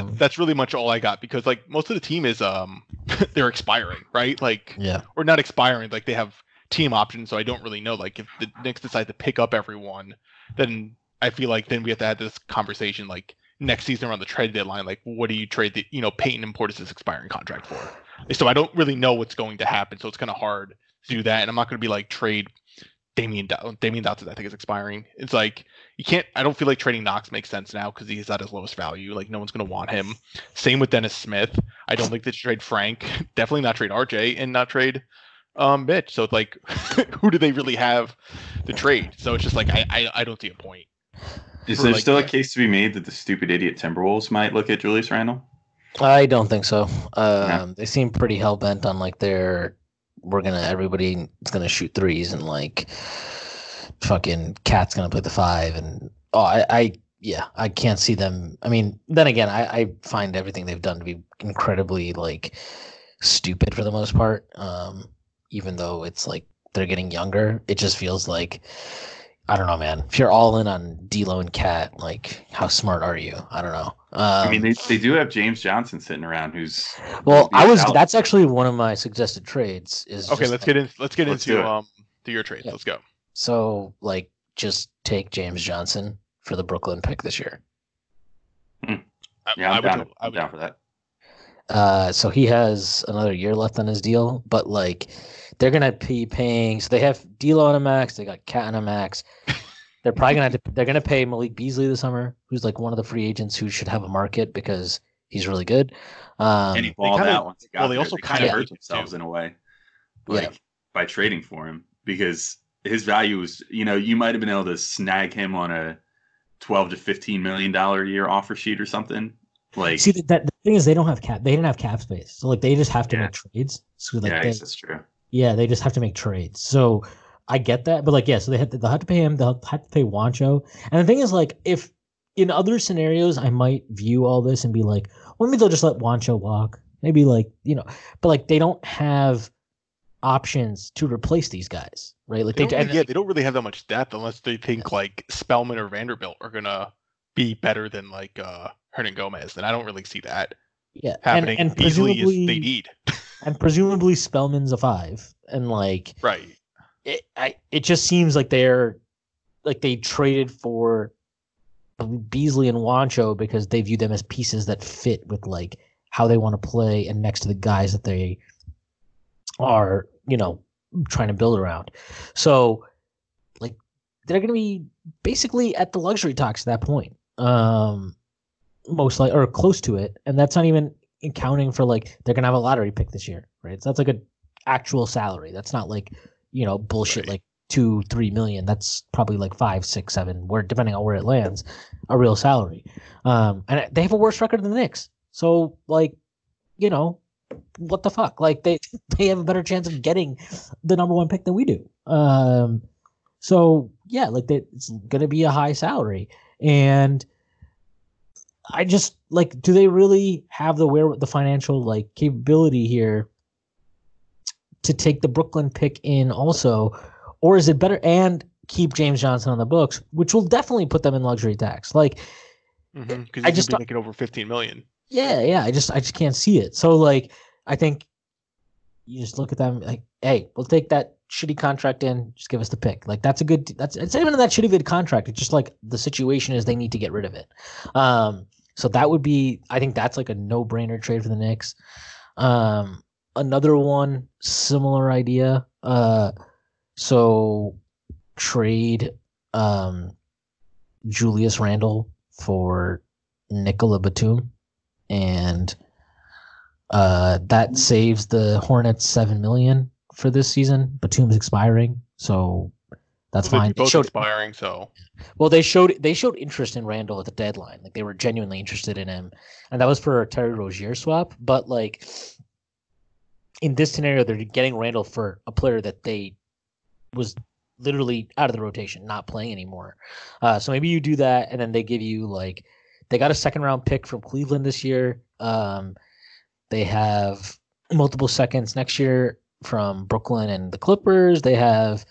that's Um, that's really much all I got because like most of the team is um they're expiring, right? Like yeah. or not expiring, like they have team options, so I don't really know. Like if the Knicks decide to pick up everyone, then I feel like then we have to have this conversation like next season around the trade deadline, like what do you trade the you know Peyton and Portis' expiring contract for? So I don't really know what's going to happen, so it's kind of hard to do that, and I'm not going to be like trade Damyean Dow- Damyean Dotson. I think is expiring. It's like you can't. I don't feel like trading Knox makes sense now because he's at his lowest value. Like no one's going to want him. Same with Dennis Smith. I don't think they should trade Frank. Definitely not trade RJ and not trade um Mitch. So it's like who do they really have to trade? So it's just like I I, I don't see a point. Is there like, still a case to be made that the stupid idiot Timberwolves might look at Julius Randle? I don't think so. Um, Yeah. They seem pretty hell bent on like they're we're gonna everybody is gonna shoot threes and like fucking KAT's gonna play the five and oh I, I yeah I can't see them. I mean then again I, I find everything they've done to be incredibly like stupid for the most part. Um, even though it's like they're getting younger, it just feels like I don't know, man. If you're all in on D'Lo and KAT, like how smart are you? I don't know. Um, I mean, they, they do have James Johnson sitting around who's well, I was. Al- That's actually one of my suggested trades. Is Okay, just let's like- get in. Let's get Let's into do it. um to your trades. Yeah. Let's go. So, like, just take James Johnson for the Brooklyn pick this year. I, yeah, I I'm, would down, do- I I'm would down for that. Uh, so he has another year left on his deal, but like, they're gonna be paying. So they have D'Lo on a max. They got KAT on a max. They're probably gonna have to. They're gonna pay Malik Beasley this summer, who's like one of the free agents who should have a market because he's really good. Um, and he balled kinda- out once he got well, they there. also kind kinda of hurt themselves too. in a way, Yeah. by trading for him because his value was, you know, you might have been able to snag him on a twelve to fifteen million dollar a year offer sheet or something. Like, See that, that the thing is they don't have cap. They didn't have cap space, so like they just have to Yeah. make trades. So like yeah, I they, guess that's true. Yeah, they just have to make trades. So I get that, but like yeah, so they had to, they'll have to pay him. They'll have to pay Juancho. And the thing is, like if in other scenarios, I might view all this and be like, well, maybe they'll just let Juancho walk. Maybe like you know, but like they don't have options to replace these guys, right? Like They they, don't, really, yeah, they don't really have that much depth unless they think like Spellman or Vanderbilt are gonna be better than like uh Hernangómez. And I don't really see that yeah, happening. and Beasley is presumably they need. and presumably Spellman's a five, and like Right. it, I, it just seems like they're like they traded for Beasley and Juancho because they view them as pieces that fit with like how they want to play and next to the guys that they are, you know, trying to build around. So like they're going to be basically at the luxury tax at that point. Um most like or close to it and that's not even accounting for like they're to have a lottery pick this year, right? So that's like a actual salary. That's not like, you know, bullshit Right. like two, three million. That's probably like five, six, seven, where depending on where it lands, a real salary. Um, and they have a worse record than the Knicks. So like, you know, what the fuck? Like they they have a better chance of getting the number one pick than we do. Um, so yeah, like they, it's gonna be a high salary, and I just like, do they really have the where the financial like capability here to take the Brooklyn pick in also, or is it better and keep James Johnson on the books, which will definitely put them in luxury tax? Like, Because I I just don't- making over 15 million. yeah, yeah. I just I just can't see it. So like I think you just look at them like, hey, we'll take that shitty contract in, just give us the pick. Like that's a good that's it's not even that shitty good contract. It's just like the situation is they need to get rid of it. Um so that would be I think that's like a no brainer trade for the Knicks. Um another one, similar idea. Uh so trade um Julius Randle for Nicola Batum, and uh, that saves the Hornets seven million for this season. Batum's expiring, so that's Well, fine. both showed, expiring, so well, they showed they showed interest in Randle at the deadline. Like they were genuinely interested in him, and that was for a Terry Rozier swap. But like in this scenario, they're getting Randle for a player that they was literally out of the rotation, not playing anymore. Uh, so maybe you do that, and then they give you like they got a second round pick from Cleveland this year. Um, they have multiple seconds next year from Brooklyn and the Clippers. They have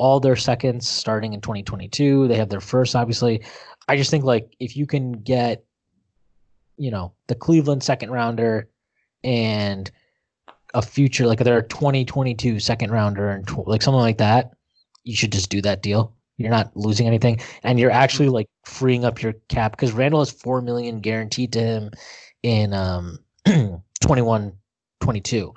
all their seconds starting in 2022. They have their first, obviously. I just think like if you can get you know, the Cleveland second rounder and a future like they're 2022 second rounder and tw- like something like that, you should just do that deal. You're not losing anything, and you're actually like freeing up your cap because Randle has four million guaranteed to him in um 21 22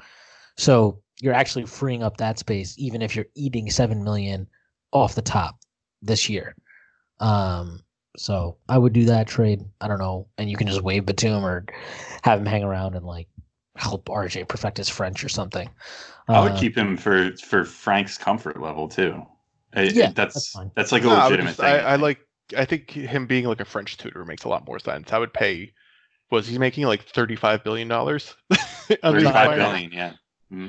so you're actually freeing up that space even if you're eating 7 million off the top this year um so i would do that trade i don't know and you can just waive batum or have him hang around and like help rj perfect his french or something I would Uh, keep him for for Frank's comfort level too. Uh, Yeah, that's that's fine. that's like a No, I legitimate just- thing. I, I like. I think him being like a French tutor makes a lot more sense. I would pay. Was he making like thirty-five billion dollars? thirty-five billion. Yeah,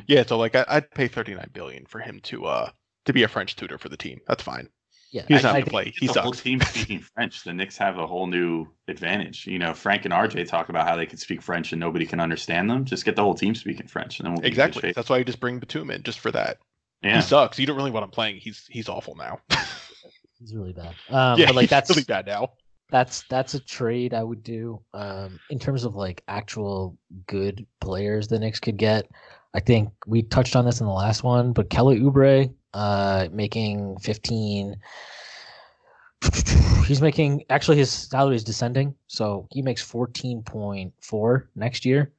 Yeah, so like I, I'd pay thirty-nine billion for him to uh to be a French tutor for the team. That's fine. yeah He doesn't I- have I to play. He the whole sucks. team speaking French. The Knicks have a whole new advantage. You know, Frank and RJ talk about how they can speak French and nobody can understand them. Just get the whole team speaking French, and then we'll be in good Exactly. shape. That's why you just bring Batum in just for that. Yeah, He sucks. You don't really want him playing. He's he's awful now. he's really bad um yeah, but like that's really bad now. that's that's a trade I would do. Um, in terms of like actual good players the Knicks could get, I think we touched on this in the last one, but Kelly Oubre, uh, making fifteen. He's making actually his salary is descending, so he makes fourteen point four next year.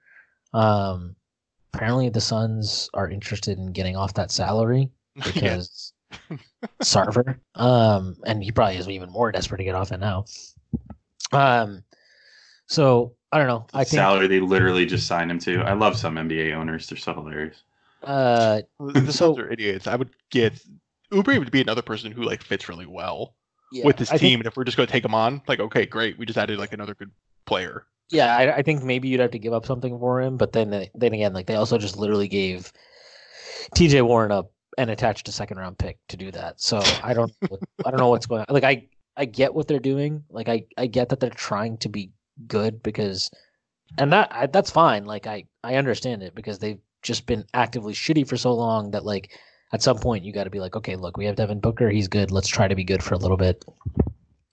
Um, apparently the Suns are interested in getting off that salary because Sarver. Um, and he probably is even more desperate to get off it now. Um, so I don't know. I think salary they literally just signed him to. I love some NBA owners; they're so hilarious. uh, The the So- are idiots. I would get Oubre would be another person who like fits really well yeah, with this I team. think- and if we're just going to take him on, like okay, great, we just added like another good player. yeah, I, I think maybe you'd have to give up something for him, but then they- then again, like they also just literally gave T.J. Warren up and attached a second round pick to do that. So I don't I don't know what's going on. Like I I get what they're doing. Like I I get that they're trying to be good because and that I, that's fine. Like I I understand it because they've just been actively shitty for so long that like at some point you got to be like, okay, look, we have Devin Booker, he's good. Let's try to be good for a little bit.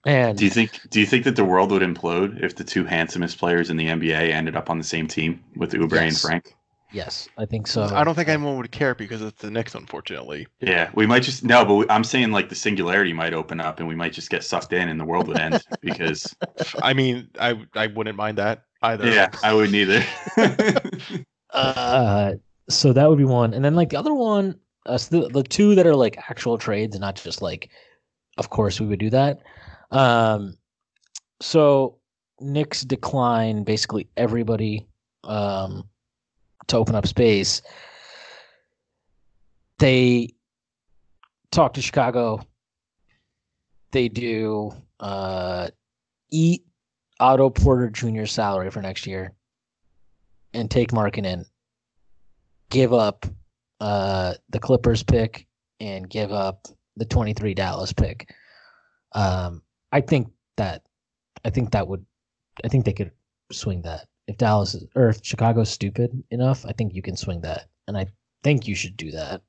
And Do you think? Do you think that the world would implode if the two handsomest players in the NBA ended up on the same team with Oubre and Frank? Yes, I think so. I don't think anyone would care because it's the Knicks, unfortunately. Yeah, we might just no, but we, I'm saying like the singularity might open up and we might just get sucked in and the world would end because I mean, I I wouldn't mind that either. yeah, I wouldn't either. Uh, so that would be one, and then like the other one, uh, so the the two that are like actual trades, and not just like, of course we would do that. Um, so Knicks decline basically everybody um to open up space. They talk to Chicago. They do uh eat Otto Porter Jr. salary for next year and take Markkanen, give up uh, the Clippers pick and give up the 23 Dallas pick. Um, I think that I think that would I think they could swing that. If Dallas is, or if Chicago's stupid enough, I think you can swing that. And I think you should do that.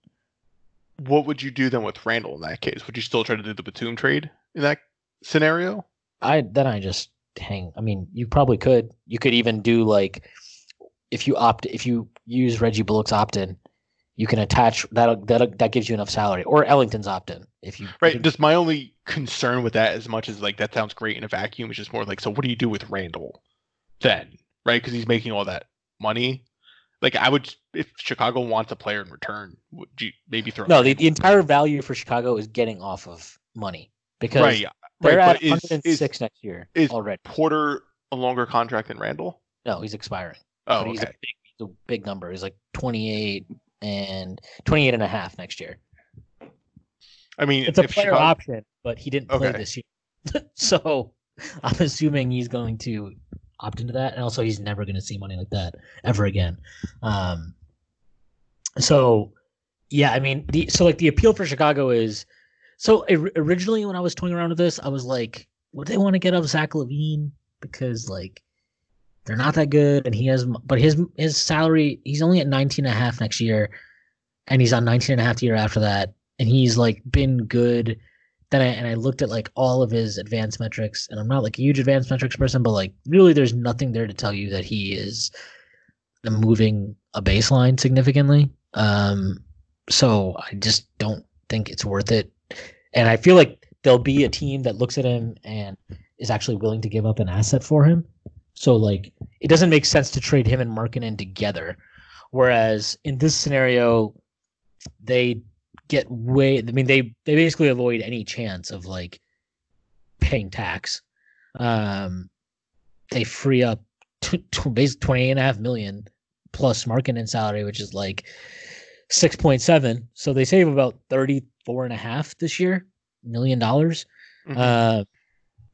What would you do then with Randle in that case? Would you still try to do the Batum trade in that scenario? I then I just hang. I mean, you probably could. You could even do like if you opt if you use Reggie Bullock's opt in, you can attach that that that gives you enough salary or Ellington's opt in if you Right. Just my only concern with that, as much as like that sounds great in a vacuum, is just more like, so what do you do with Randle then? Right? Because he's making all that money. Like I would, if Chicago wants a player in return, would you maybe throw? No, the, the entire value for Chicago is getting off of money because right. yeah, they're right, at is- 106 next year is already. Porter a longer contract than Randle? No, he's expiring. Oh, but he's, okay. a big, he's a big number. He's like 28 and 28 and a half next year. I mean, It's a player Chicago- option, but he didn't play Okay. this year. so I'm assuming he's going to opt into that. And also, he's never going to see money like that ever again. Um, so, yeah, I mean, the so like the appeal for Chicago is so or- originally when I was toying around with this, I was like, would they want to get up Zach LaVine because like they're not that good and he has but his his salary he's only at 19 and a half next year and he's on 19 and a half the year after that and he's like been good then I and I looked at like all of his advanced metrics, and I'm not like a huge advanced metrics person, but like really, there's nothing there to tell you that he is moving a baseline significantly. Um, so I just don't think it's worth it. And I feel like there'll be a team that looks at him and is actually willing to give up an asset for him. So like it doesn't make sense to trade him and Markkanen together. Whereas in this scenario, they get way I mean they they basically avoid any chance of like paying tax. Um they free up t- t- basically 20 and a half million plus Markkanen salary, which is like 6.7. So they save about 34 and a half this year, million dollars. Mhm. Uh,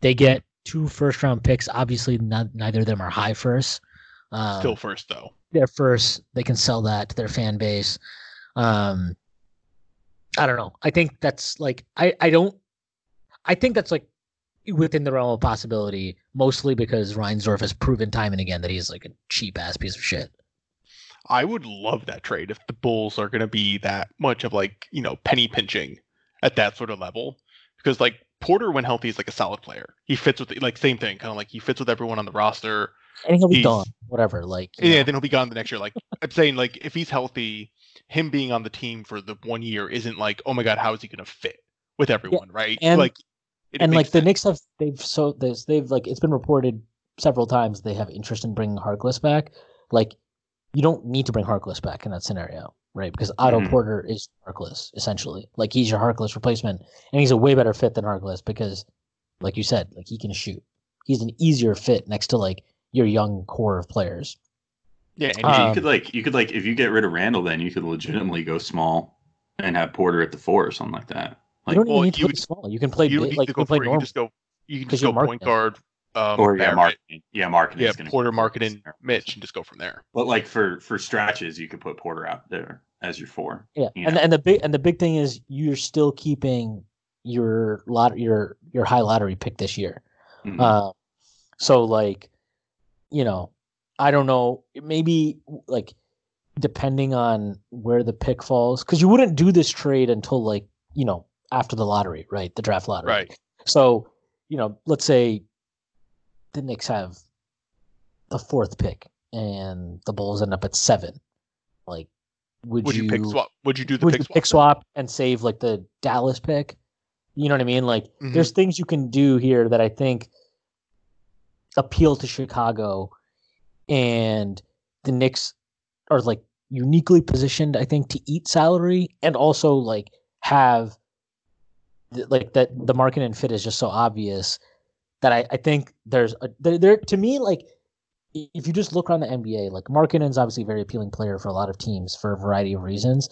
they get two first round picks. Obviously, not, neither of them are high first. Um, Still first though. they're first. They can sell that to their fan base. Um, I don't know. I think that's like I I don't. I think that's like within the realm of possibility, mostly because Reinsdorf has proven time and again that he's like a cheap ass piece of shit. I would love that trade if the Bulls are going to be that much of like, you know, penny pinching at that sort of level. Because like Porter, when healthy, is like a solid player. He fits with, like, same thing, kind of like he fits with everyone on the roster. And he'll be He's- gone, whatever. Like, Yeah, know. then he'll be gone the next year. Like, I'm saying, like, if he's healthy, him being on the team for the one year isn't like, oh my God, how is he going to fit with everyone, right? and- like, it and like makes the sense. Knicks have they've so this they've like it's been reported several times they have interest in bringing Harkless back. Like you don't need to bring Harkless back in that scenario, right? Because Otto Mhm. Porter is Harkless essentially. Like he's your Harkless replacement, and he's a way better fit than Harkless because, like you said, like he can shoot. He's an easier fit next to like your young core of players. Yeah, and Um, you could like you could like if you get rid of Randle, then you could legitimately go small and have Porter at the four or something like that. Like, you don't even well, need to you play would- small. You can play you big, like you can play for it. You normal. just go. You can 'Cause just go point Markkanen. guard. Um, or yeah, Barrett. Markkanen. Yeah, Markkanen. Yeah, is gonna Porter, be- Markkanen, Mitch, and just go from there. But like for for stretches, you could put Porter out there as your four. Yeah, you and know. and the big and the big thing is you're still keeping your lot your your high lottery pick this year. Mhm. Uh, so like, you know, I don't know. Maybe like depending on where the pick falls, because you wouldn't do this trade until like you know after the lottery, right? The draft lottery. Right. So you know, let's say the Knicks have the fourth pick and the Bulls end up at seven. Like, would, Would you, pick swap? Would you do the would pick you swap? pick swap and save like the Dallas pick? You know what I mean? Like Mhm. there's things you can do here that I think appeal to Chicago and the Knicks are like uniquely positioned, I think, to eat salary and also like have like that the market and fit is just so obvious that I, I think there's a there, there to me like if you just look around the NBA, like Markkanen's obviously a very appealing player for a lot of teams for a variety of reasons.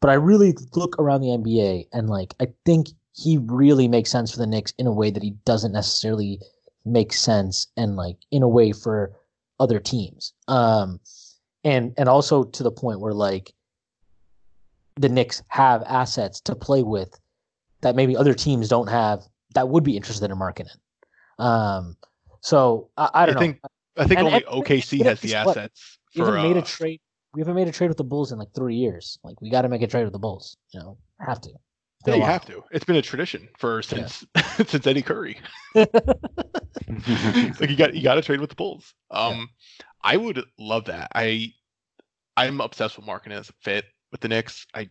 But I really look around the NBA and like I think he really makes sense for the Knicks in a way that he doesn't necessarily make sense and like in a way for other teams. Um and and also to the point where like the Knicks have assets to play with that maybe other teams don't have that would be interested in Markkanen. Um so I, I don't know. think I think And- only and- OKC has the assets we haven't made uh, a trade. We haven't made a trade with the Bulls in like three years. Like we got to make a trade with the Bulls. You know, have to. Yeah, Been a you have to. It's been a tradition for since since Eddie Curry. like you got you got to trade with the Bulls. Um, I would love that. I I'm obsessed with Markin as a fit with the Knicks. I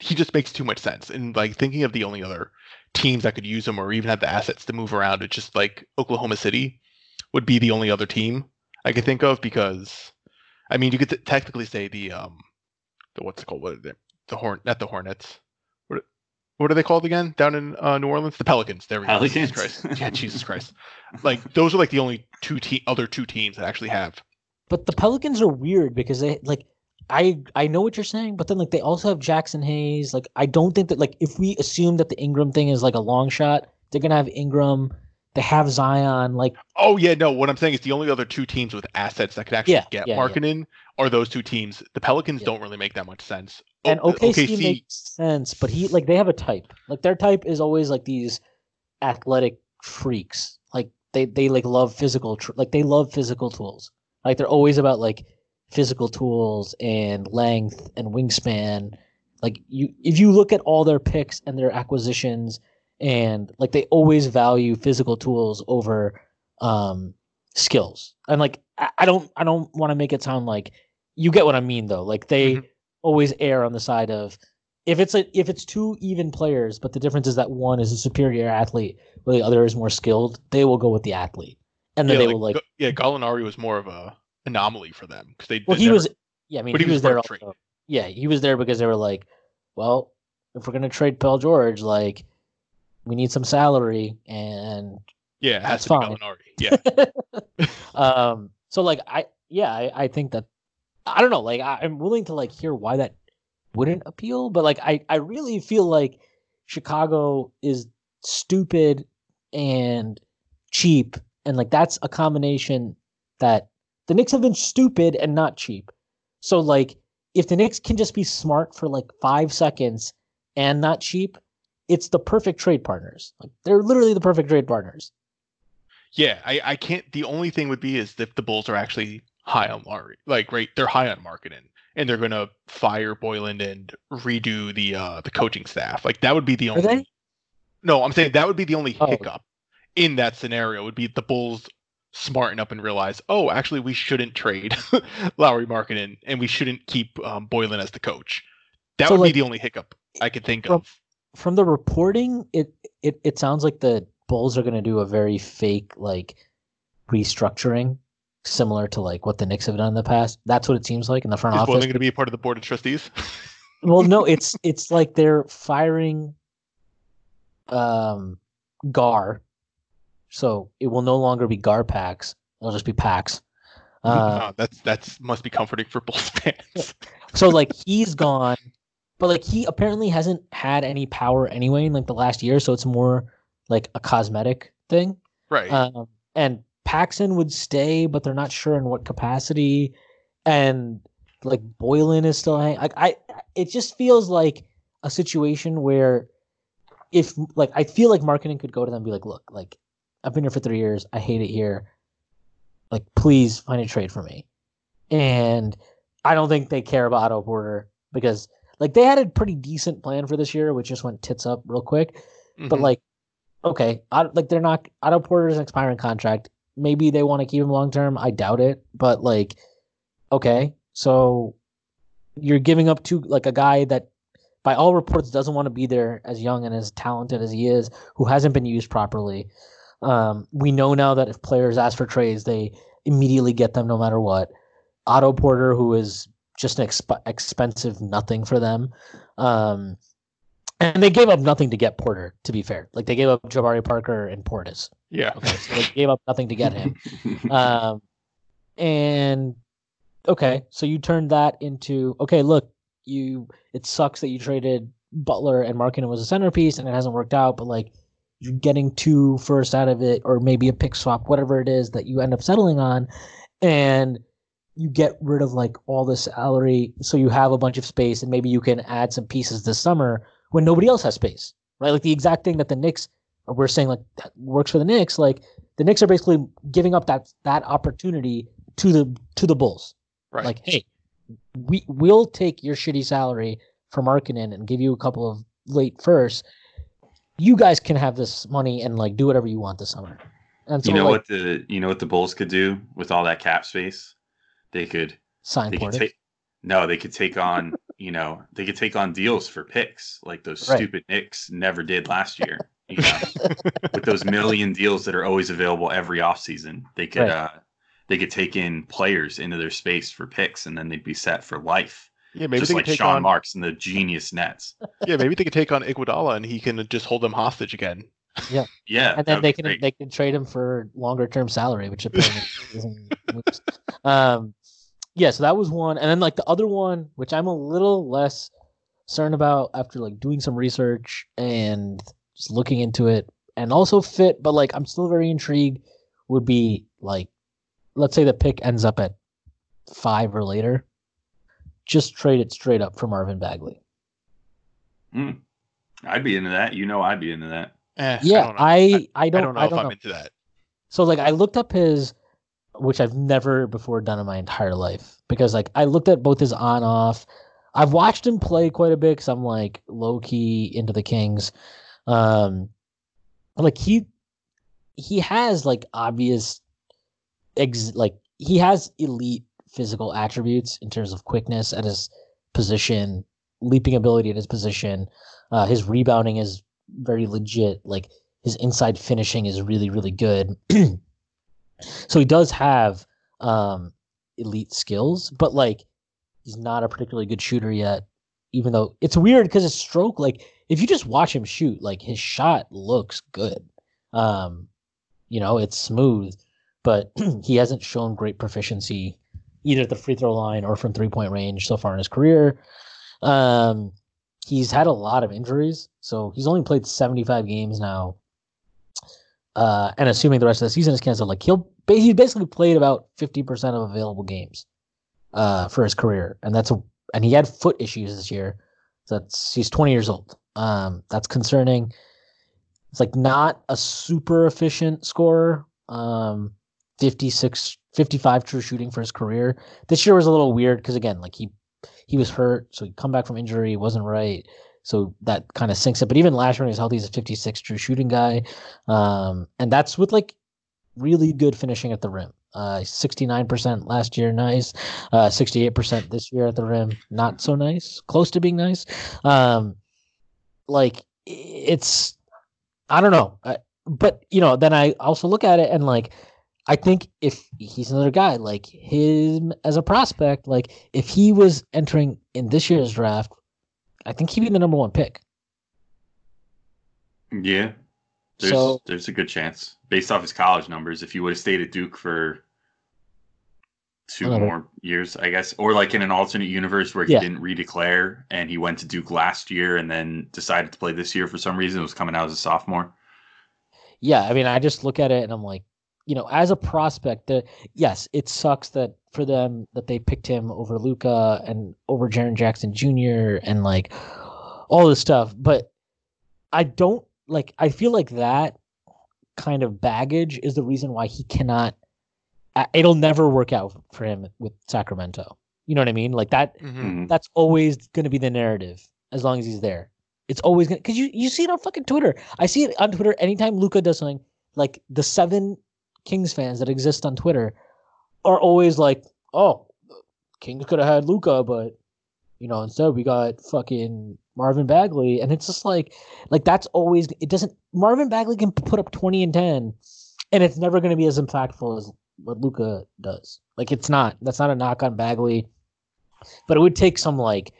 he just makes too much sense. And like thinking of the only other teams that could use him or even have the assets to move around, it's just like Oklahoma City would be the only other team I could think of because I mean you could t- technically say the um the what's it called what are they the horn not the Hornets what what are they called again down in uh, New Orleans the Pelicans there we go Jesus Pelicans. Christ yeah Jesus Christ like those are like the only two te- other two teams that actually have But the Pelicans are weird because they like I I know what you're saying, but then like they also have Jaxson Hayes. Like I don't think that like if we assume that the Ingram thing is like a long shot, they're gonna have Ingram. They have Zion. Like Oh yeah, no. What I'm saying is the only other two teams with assets that could actually Yeah, get yeah, Markkanen are those two teams. The Pelicans Yeah. don't really make that much sense. And O- OKC, makes sense, but he like they have a type. Like their type is always like these athletic freaks. Like they they like love physical tr- like they love physical tools. Like they're always about like physical tools and length and wingspan. Like you if you look at all their picks and their acquisitions and like they always value physical tools over um skills. And like I, I don't I don't want to make it sound like you get what I mean though. Like they Mhm. Always err on the side of if it's a if it's two even players, but the difference is that one is a superior athlete, while the other is more skilled, they will go with the athlete, and then yeah, they will like. Yeah, Gallinari was more of a anomaly for them because they. Well, they he never- was. Yeah, I mean, he, he was was, there. Also. Yeah, he was there because they were like, well, if we're gonna trade Paul George, like, we need some salary, and Yeah, it has that's to be fine. Gallinari. Yeah, um so like i yeah i, I think that i don't know like i'm willing to like hear why that wouldn't appeal but like i i really feel like chicago is stupid and cheap and like that's a combination that the Knicks have been stupid and not cheap. So like if the Knicks can just be smart for like 5 seconds and not cheap, it's the perfect trade partners. Like they're literally the perfect trade partners. Yeah, I, I can't. The only thing would be is if the Bulls are actually high on Lauri, like right, they're high on Markkanen, and they're gonna fire Boylen and redo the uh the coaching staff. Like that would be the Are only. they? No, I'm saying that would be the only Oh. hiccup in that scenario. Would be the Bulls smarten up and realize, oh, actually, we shouldn't trade Lauri Markkanen and we shouldn't keep um, Boylen as the coach. That So, would like, be the only hiccup I could think from- of. From the reporting, it it it sounds like the Bulls are going to do a very fake like restructuring similar to like what the Knicks have done in the past. That's what it seems like in the front Is office. Boylen going to be a part of the board of trustees? well no it's it's like they're firing um gar so it will no longer be gar packs it'll just be packs uh, that's that's must be comforting for both fans. so like he's gone but like he apparently hasn't had any power anyway in like the last year so it's more like a cosmetic thing right. um, and Paxson would stay, but they're not sure in what capacity. And like Boylen is still hang- like I. It just feels like a situation where if like I feel like Markkanen could go to them and be like, look, like I've been here for three years, I hate it here. Like, please find a trade for me. And I don't think they care about Otto Porter because like they had a pretty decent plan for this year, which just went tits up real quick but Mhm. like okay I, like they're not Otto Porter's an expiring contract maybe they want to keep him long term i doubt it but like okay so you're giving up to like a guy that by all reports doesn't want to be there as young and as talented as he is who hasn't been used properly. Um, we know now that if players ask for trades they immediately get them no matter what. Otto Porter who is just an exp- expensive nothing for them um, and they gave up nothing to get Porter. To be fair, like they gave up Jabari Parker and Portis. yeah. Okay, so they gave up nothing to get him. Um, and okay, so you turned that into okay. Look, you. It sucks that you traded Butler and Markin was a centerpiece, and it hasn't worked out. But like, you're getting two first out of it, or maybe a pick swap, whatever it is that you end up settling on, and you get rid of like all the salary, so you have a bunch of space, and maybe you can add some pieces this summer when nobody else has space, right? Like the exact thing that the Knicks we're saying like that works for the Knicks. Like the Knicks are basically giving up that that opportunity to the to the Bulls. Right. Like, hey, we we'll take your shitty salary for Markkanen and give you a couple of late firsts. You guys can have this money and like do whatever you want this summer. And so you know like, what the you know what the Bulls could do with all that cap space? They could sign they could take no, they could take on you know they could take on deals for picks like those Right. stupid Knicks never did last year. You know, with those million deals that are always available every offseason, they could Right. uh they could take in players into their space for picks and then they'd be set for life. yeah, maybe Just they like could take Sean on. Marks and the genius Nets. Yeah, maybe they could take on Iguodala and he can just hold them hostage again. Yeah, yeah, and then they can great. they can trade him for longer term salary, which apparently isn't. Um, yeah, so that was one, and then like the other one, which I'm a little less concerned about after like doing some research and just looking into it, and also fit, but like I'm still very intrigued. Would be like, let's say the pick ends up at five or later, just trade it straight up for Marvin Bagley. Mm. I'd be into that. You know, I'd be into that. Eh, Yeah, I don't know. I I I don't don't know I if don't I'm into that. So like I looked up his which I've never before done in my entire life because like I looked at both his on off. I've watched him play quite a bit cuz I'm like low key into the Kings. Um like he he has like obvious ex like he has elite physical attributes in terms of quickness at his position, leaping ability at his position. Uh, his rebounding is very legit. Like his inside finishing is really really good. so he does have um elite skills, but like he's not a particularly good shooter yet. Even though it's weird because his stroke, like if you just watch him shoot, like his shot looks good. Um, you know, it's smooth, but he hasn't shown great proficiency either at the free throw line or from three point range so far in his career. Um, he's had a lot of injuries, so he's only played 75 games now. Uh, and assuming the rest of the season is canceled, like he'll he basically played about 50% of available games uh, for his career, and that's a and he had foot issues this year. So that's he's 20 years old. Um, that's concerning. It's like not a super efficient scorer. Um, 56, 55 true shooting for his career. This year was a little weird because again, like he he was hurt, so he come back from injury, wasn't right. So that kind of sinks it. But even last year when healthy, he's a 56 true shooting guy. Um, and that's with like really good finishing at the rim. Uh, 69% last year, nice. Uh, 68% this year at the rim, not so nice. Close to being nice. Um, like it's, I don't know. I, but you know, then I also look at it and like, I think if he's another guy like him as a prospect, like if he was entering in this year's draft, I think he'd be the number one pick. Yeah, there's So- there's a good chance based off his college numbers. If he would have stayed at Duke for two more years, I guess, or like in an alternate universe where he Yeah. didn't redeclare and he went to Duke last year and then decided to play this year for some reason, it was coming out as a sophomore. Yeah, I mean, I just look at it and I'm like, you know, as a prospect, the yes, it sucks that for them that they picked him over Luka and over Jaren Jackson Jr. and like all this stuff, but I don't like. I feel like that kind of baggage is the reason why he cannot. It'll never work out for him with Sacramento. You know what I mean? Like that. Mhm. Mhm. That's always going to be the narrative as long as he's there. It's always going to because you you see it on fucking Twitter. I see it on Twitter anytime Luka does something. Like the seven Kings fans that exist on Twitter are always like, "Oh, Kings could have had Luka, but you know instead we got fucking Marvin Bagley," and it's just like, like that's always it doesn't. Marvin Bagley can put up twenty and ten, and it's never going to be as impactful as what Luka does. Like it's not. That's not a knock on Bagley, but it would take some like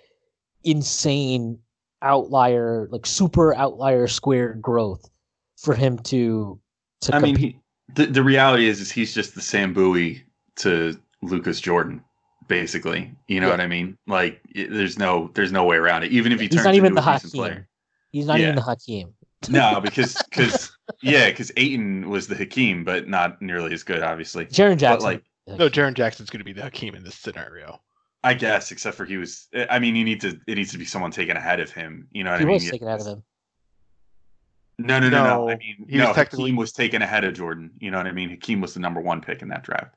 insane outlier, like super outlier squared growth for him to. to I mean, compete. he, the the reality is, is he's just the Sam Bowie to Luka's Jordan, basically. You know Yeah. what I mean? Like, it, there's no there's no way around it. Even if he he's turns not even into the a decent Hakeem. player. He's not even the Hakeem. No, because because yeah, because Ayton was the Hakeem, but not nearly as good, obviously. Jaren Jackson. like, No, Jaren Jackson's going to be the Hakeem in this scenario. I guess, except for he was. I mean, you need to. It needs to be someone taken ahead of him. You know what he I mean? was taken out of him. No, no, no, no. No, I mean, he no. was technically- Hakeem was taken ahead of Jordan. You know what I mean? Hakeem was the number one pick in that draft.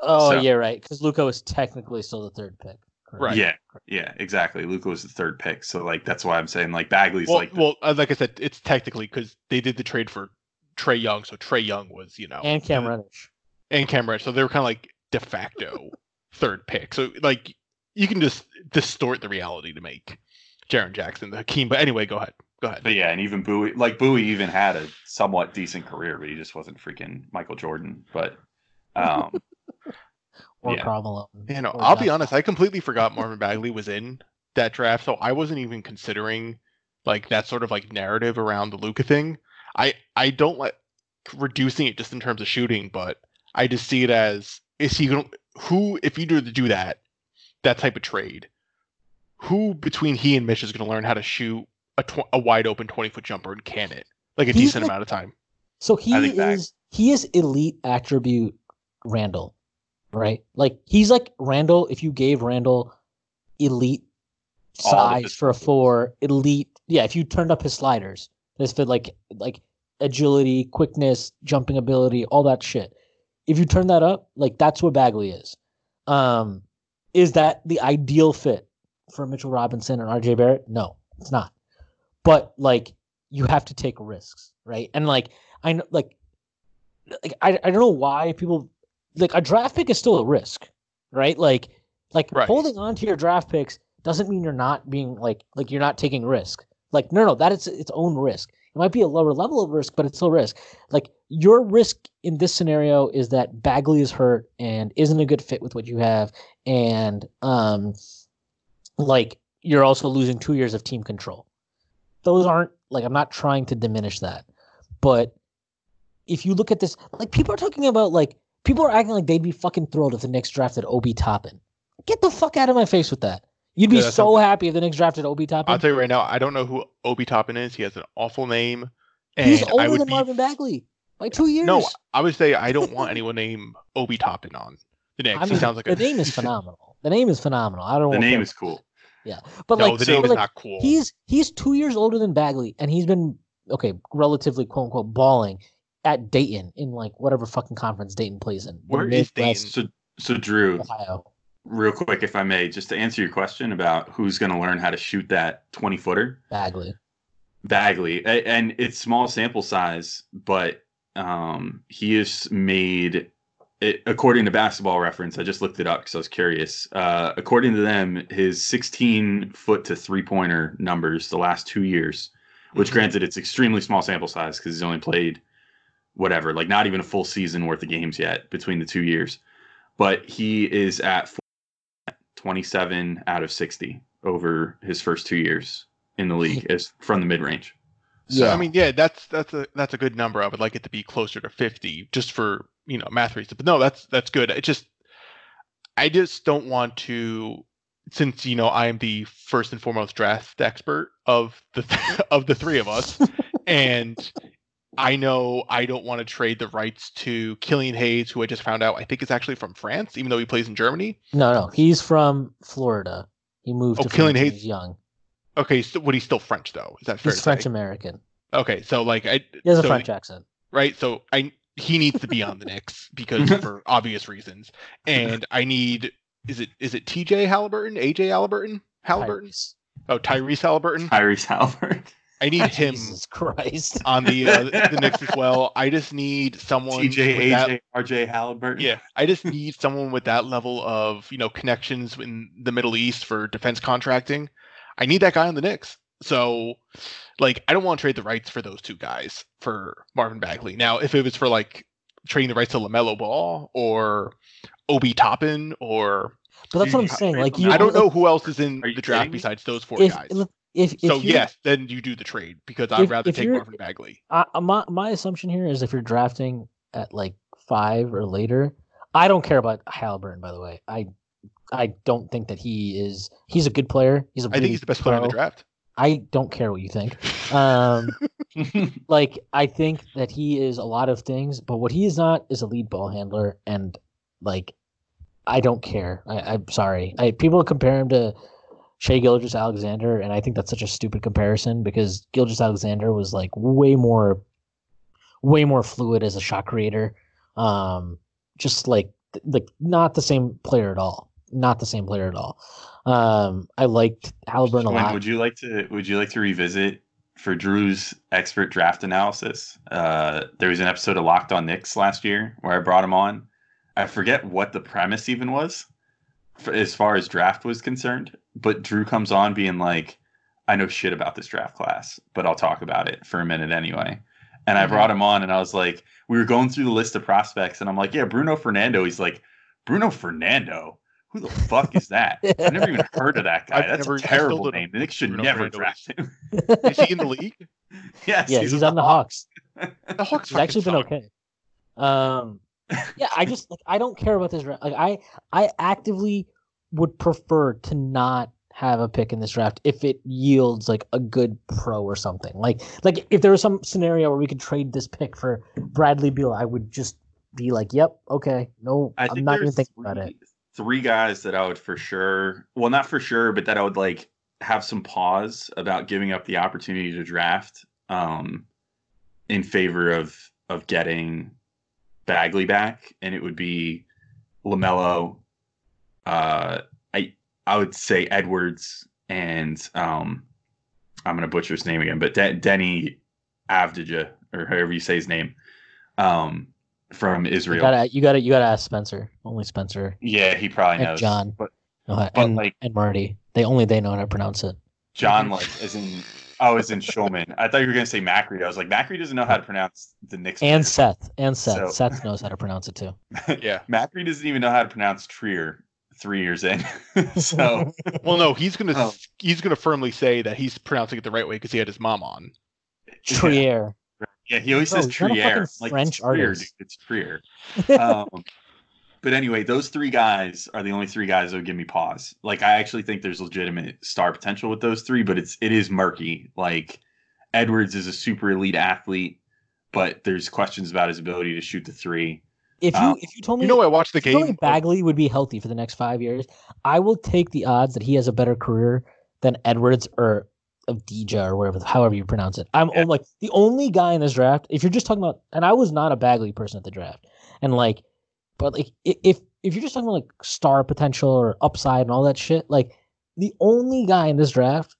Oh So- yeah, right. Because Luka was technically still the third pick. Correct. Right. Yeah, yeah, exactly. Luka was the third pick, so like that's why I'm saying like Bagley's Well, like the- well, uh, like I said, it's technically because they did the trade for Trae Young, so Trae Young was, you know, And Cam Reddish. and Cam Reddish, so they were kind of like de facto third pick. So like you can just distort the reality to make Jaren Jackson the Hakeem. But anyway, go ahead, go ahead. But yeah, and even Bowie, like Bowie, even had a somewhat decent career, but he just wasn't freaking Michael Jordan. But um, Or Yeah. Karl Malone. You know, I'll be honest, I completely forgot Marvin Bagley was in that draft, so I wasn't even considering like that sort of like narrative around the Luka thing. I I don't like reducing it just in terms of shooting, but I just see it as is he going to who if you do to do that that type of trade, who between he and Mitch is going to learn how to shoot a tw- a wide open twenty foot jumper and can it like a He's decent like- amount of time. So he is he is elite attribute Randle, right? Like he's like Randle. If you gave Randle elite size for a four, elite, yeah. If you turned up his sliders, this fit like like agility, quickness, jumping ability, all that shit. If you turn that up, like that's what Bagley is. Um, is that the ideal fit for Mitchell Robinson and RJ Barrett? No, it's not. But like you have to take risks, right? And like I know, like, like I I don't know why people like a draft pick is still a risk, right? Like like Right. holding on to your draft picks doesn't mean you're not being like like you're not taking risk. Like no no that is its own risk. It might be a lower level of risk, but it's still risk. Like your risk in this scenario is that Bagley is hurt and isn't a good fit with what you have, and um, like you're also losing two years of team control. Those aren't like I'm not trying to diminish that, but if you look at this, like people are talking about like people are acting like they'd be fucking thrilled if the Knicks drafted Obi Toppin. Get the fuck out of my face with that. You'd be Yeah, so sounds- happy if the Knicks drafted Obi Toppin. I'll tell you right now, I don't know who Obi Toppin is. He has an awful name, and He's I older would than be Marvin Bagley by two years. no. I would say I don't want anyone named Obi Toppin on the Knicks. I he mean, sounds like the a name is phenomenal. The name is phenomenal. I don't. Want the care. name is cool. But no, like, the so, name is like, not cool. He's he's two years older than Bagley, and he's been okay, relatively quote unquote balling at Dayton in like whatever fucking conference Dayton plays in. the Where is Midwest, So, so Drew, Ohio. real quick, if I may, just to answer your question about who's going to learn how to shoot that 20 footer, Bagley. Bagley, and it's small sample size, but um, he has made it according to Basketball Reference. I just looked it up because I was curious. Uh, according to them, his 16 foot to three pointer numbers the last two years, which Mhm. granted it's extremely small sample size because he's only played whatever, like not even a full season worth of games yet between the two years, but he is at 27 out of 60 over his first two years in the league is from the mid range. So Yeah. I mean, yeah, that's that's a that's a good number. I would like it to be closer to fifty, just for you know math reason. But no, that's that's good. It just I just don't want to, since you know I am the first and foremost draft expert of the of the three of us, and I know I don't want to trade the rights to Killian Hayes, who I just found out I think is actually from France, even though he plays in Germany. No, no, he's from Florida. He moved Oh, to Killian France when he Hayes- young. Okay, so what he's still French though? Is that fair? He's French? American. Okay, so like I He has a French accent. right? So I he needs to be on the Knicks because for obvious reasons, and I need is it is it T.J. Halliburton, A.J. Halliburton, Halliburton? Tyrese. Oh, Tyrese Halliburton. Tyrese Halliburton. I need him Jesus Christ. on the uh, the Knicks as well. I just need someone TJ, with that- AJ, RJ Halliburton. yeah, I just need someone with that level of you know connections in the Middle East for defense contracting. I need that guy on the Knicks. So, like, I don't want to trade the rights for those two guys for Marvin Bagley. Now, if it was for like trading the rights to Lamelo Ball or Obi Toppin or But that's what I'm saying. Like you, I don't know who else is in the draft kidding besides those four if guys. if if so yes, then you do the trade because I'd rather take Marvin Bagley. I, uh, my my assumption here is if you're drafting at like five or later, I don't care about Halliburton. By the way, I I don't think that he is. He's a good player. He's a I think he's the best player in the draft. I don't care what you think. Um, like I think that he is a lot of things, but what he is not is a lead ball handler, and like I don't care. I, I'm sorry. I people compare him to Shai Gilgeous-Alexander, and I think that's such a stupid comparison because Gilgis Alexander was like way more, way more fluid as a shot creator. Um, just like like not the same player at all. Not the same player at all. Um, I liked Halliburton a lot. would you like to would you like to revisit for Drew's expert draft analysis? Uh, there was an episode of Locked On Knicks last year where I brought him on. I forget what the premise even was, for, as far as draft was concerned. But Drew comes on being like, "I know shit about this draft class, but I'll talk about it for a minute anyway." And I Mhm. brought him on, and I was like, we were going through the list of prospects, and I'm like, "Yeah, Bruno Fernando." He's like, "Bruno Fernando." Who the fuck is that? I've never even heard of that guy. I've That's never- I a still terrible name. The Knicks should Bruno never Fernando draft him. Is he in the league? yes, yeah, he's, in on the Hawks. The Hawks He's actually been fucking suck. okay. Um, yeah, I just like I don't care about this draft. Like I, I actively would prefer to not have a pick in this draft if it yields like a good pro or something. Like, like if there was some scenario where we could trade this pick for Bradley Beal, I would just be like, "Yep, okay, no, I I'm not even there's thinking three, about it." Three guys that I would for sure, well, not for sure, but that I would like have some pause about giving up the opportunity to draft um, in favor of of getting Bagley back, and it would be Lamelo. Uh, I I would say Edwards and um, I'm gonna butcher his name again, but De- Deni Avdija or however you say his name, um, from Israel. You Israel. gotta, you gotta, you gotta ask Spencer. Only Spencer yeah, he probably and knows. John, but uh, but, and like- and Marty. They only they know how to pronounce it. John like is in oh is in Schulman. I thought you were gonna say Macri. I was like Macri doesn't know how to pronounce the Knicks. And player. Seth, and Seth. So- Seth knows how to pronounce it too. Yeah. Macri doesn't even know how to pronounce Trier three years in. so Well, no, he's gonna Oh. he's gonna firmly say that he's pronouncing it the right way because he had his mom on. Trier. Yeah, he always Bro, says you're not a Trier. Like French it's Trier, artist. dude. It's Trier. Um, but anyway, those three guys are the only three guys that would give me pause. Like I actually think there's legitimate star potential with those three, but it's it is murky. Like Edwards is a super elite athlete, but there's questions about his ability to shoot the three. If you Um, if you told me You know, I watched the if you game. Bagley would be healthy for the next five years, I will take the odds that he has a better career than Edwards or Avdija or whatever, however you pronounce it. I'm Yeah. like the only guy in this draft. If you're just talking about, and I was not a Bagley person at the draft, and like, but like if if you're just talking about like star potential or upside and all that shit, like the only guy in this draft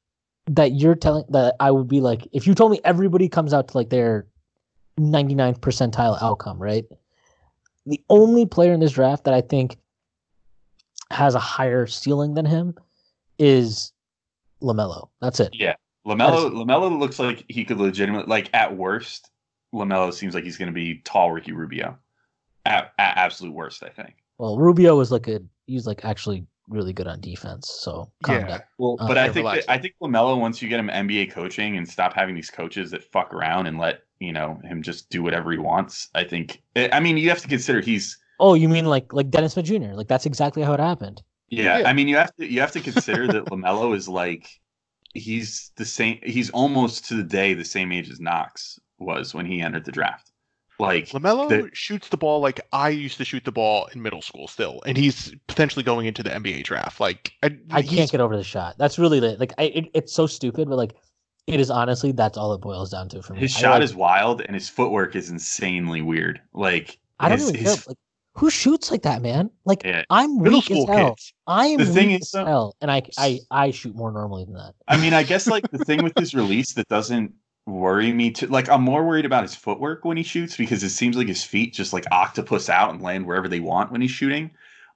that you're telling that I would be like, if you told me everybody comes out to like their 99th percentile outcome, right? The only player in this draft that I think has a higher ceiling than him is Lamelo. That's it. Yeah, Lamelo. Lamelo looks like he could legitimately, like at worst, Lamelo seems like he's going to be tall Ricky Rubio. At, at absolute worst, I think. Well, Rubio was like a he's like actually really good on defense. So calm Yeah. down. Well, Uh, but I think that, I think Lamelo once you get him NBA coaching and stop having these coaches that fuck around and let you know him just do whatever he wants. I think. I I mean, you have to consider he's. Oh, you mean like like Dennis Smith Jr. Like that's exactly how it happened. Yeah, Yeah. I mean, you have to you have to consider that Lamelo is like he's the same. He's almost to the day the same age as Knox was when he entered the draft. Like Lamelo the- shoots the ball like I used to shoot the ball in middle school still, and he's potentially going into the NBA draft. Like I, I can't get over the shot. That's really the, like I, it, it's so stupid, but like it is honestly that's all it boils down to for me. his I shot like- is wild and his footwork is insanely weird. Like I don't his- even his- care. Like who shoots like that, man? Like Yeah. I'm middle weak school as hell. kids. I am The thing weak is, though- hell, and I I I shoot more normally than that. I mean, I guess like the thing with his release that doesn't worry me too. Like I'm more worried about his footwork when he shoots because it seems like his feet just like octopus out and land wherever they want when he's shooting.